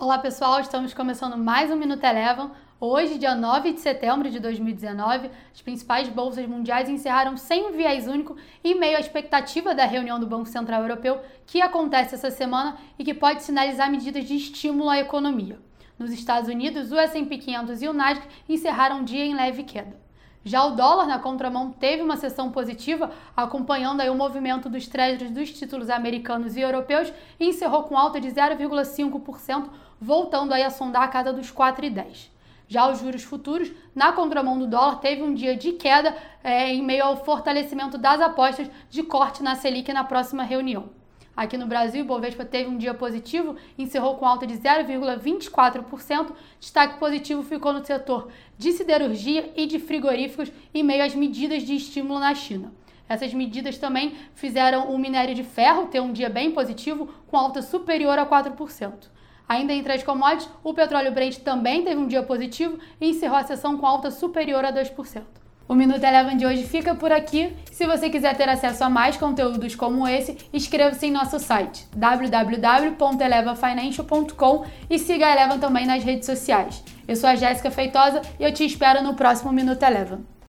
Olá pessoal, estamos começando mais um Minuto Eleven. Hoje, dia 9 de setembro de 2019, as principais bolsas mundiais encerraram sem um viés único em meio à expectativa da reunião do Banco Central Europeu que acontece essa semana e que pode sinalizar medidas de estímulo à economia. Nos Estados Unidos, o S&P 500 e o Nasdaq encerraram o dia em leve queda. Já o dólar na contramão teve uma sessão positiva, acompanhando aí o movimento dos treasuries dos títulos americanos e europeus e encerrou com alta de 0,5%, voltando aí a sondar a casa dos 4,10. Já os juros futuros, na contramão do dólar, teve um dia de queda é, em meio ao fortalecimento das apostas de corte na Selic na próxima reunião. Aqui no Brasil, o Bovespa teve um dia positivo, encerrou com alta de 0,24%. Destaque positivo ficou no setor de siderurgia e de frigoríficos em meio às medidas de estímulo na China. Essas medidas também fizeram o minério de ferro ter um dia bem positivo, com alta superior a 4%. Ainda entre as commodities, o petróleo Brent também teve um dia positivo e encerrou a sessão com alta superior a 2%. O Minuto Eleven de hoje fica por aqui. Se você quiser ter acesso a mais conteúdos como esse, inscreva-se em nosso site www.elevafinancial.com e siga a Eleven também nas redes sociais. Eu sou a Jéssica Feitosa e eu te espero no próximo Minuto Eleven.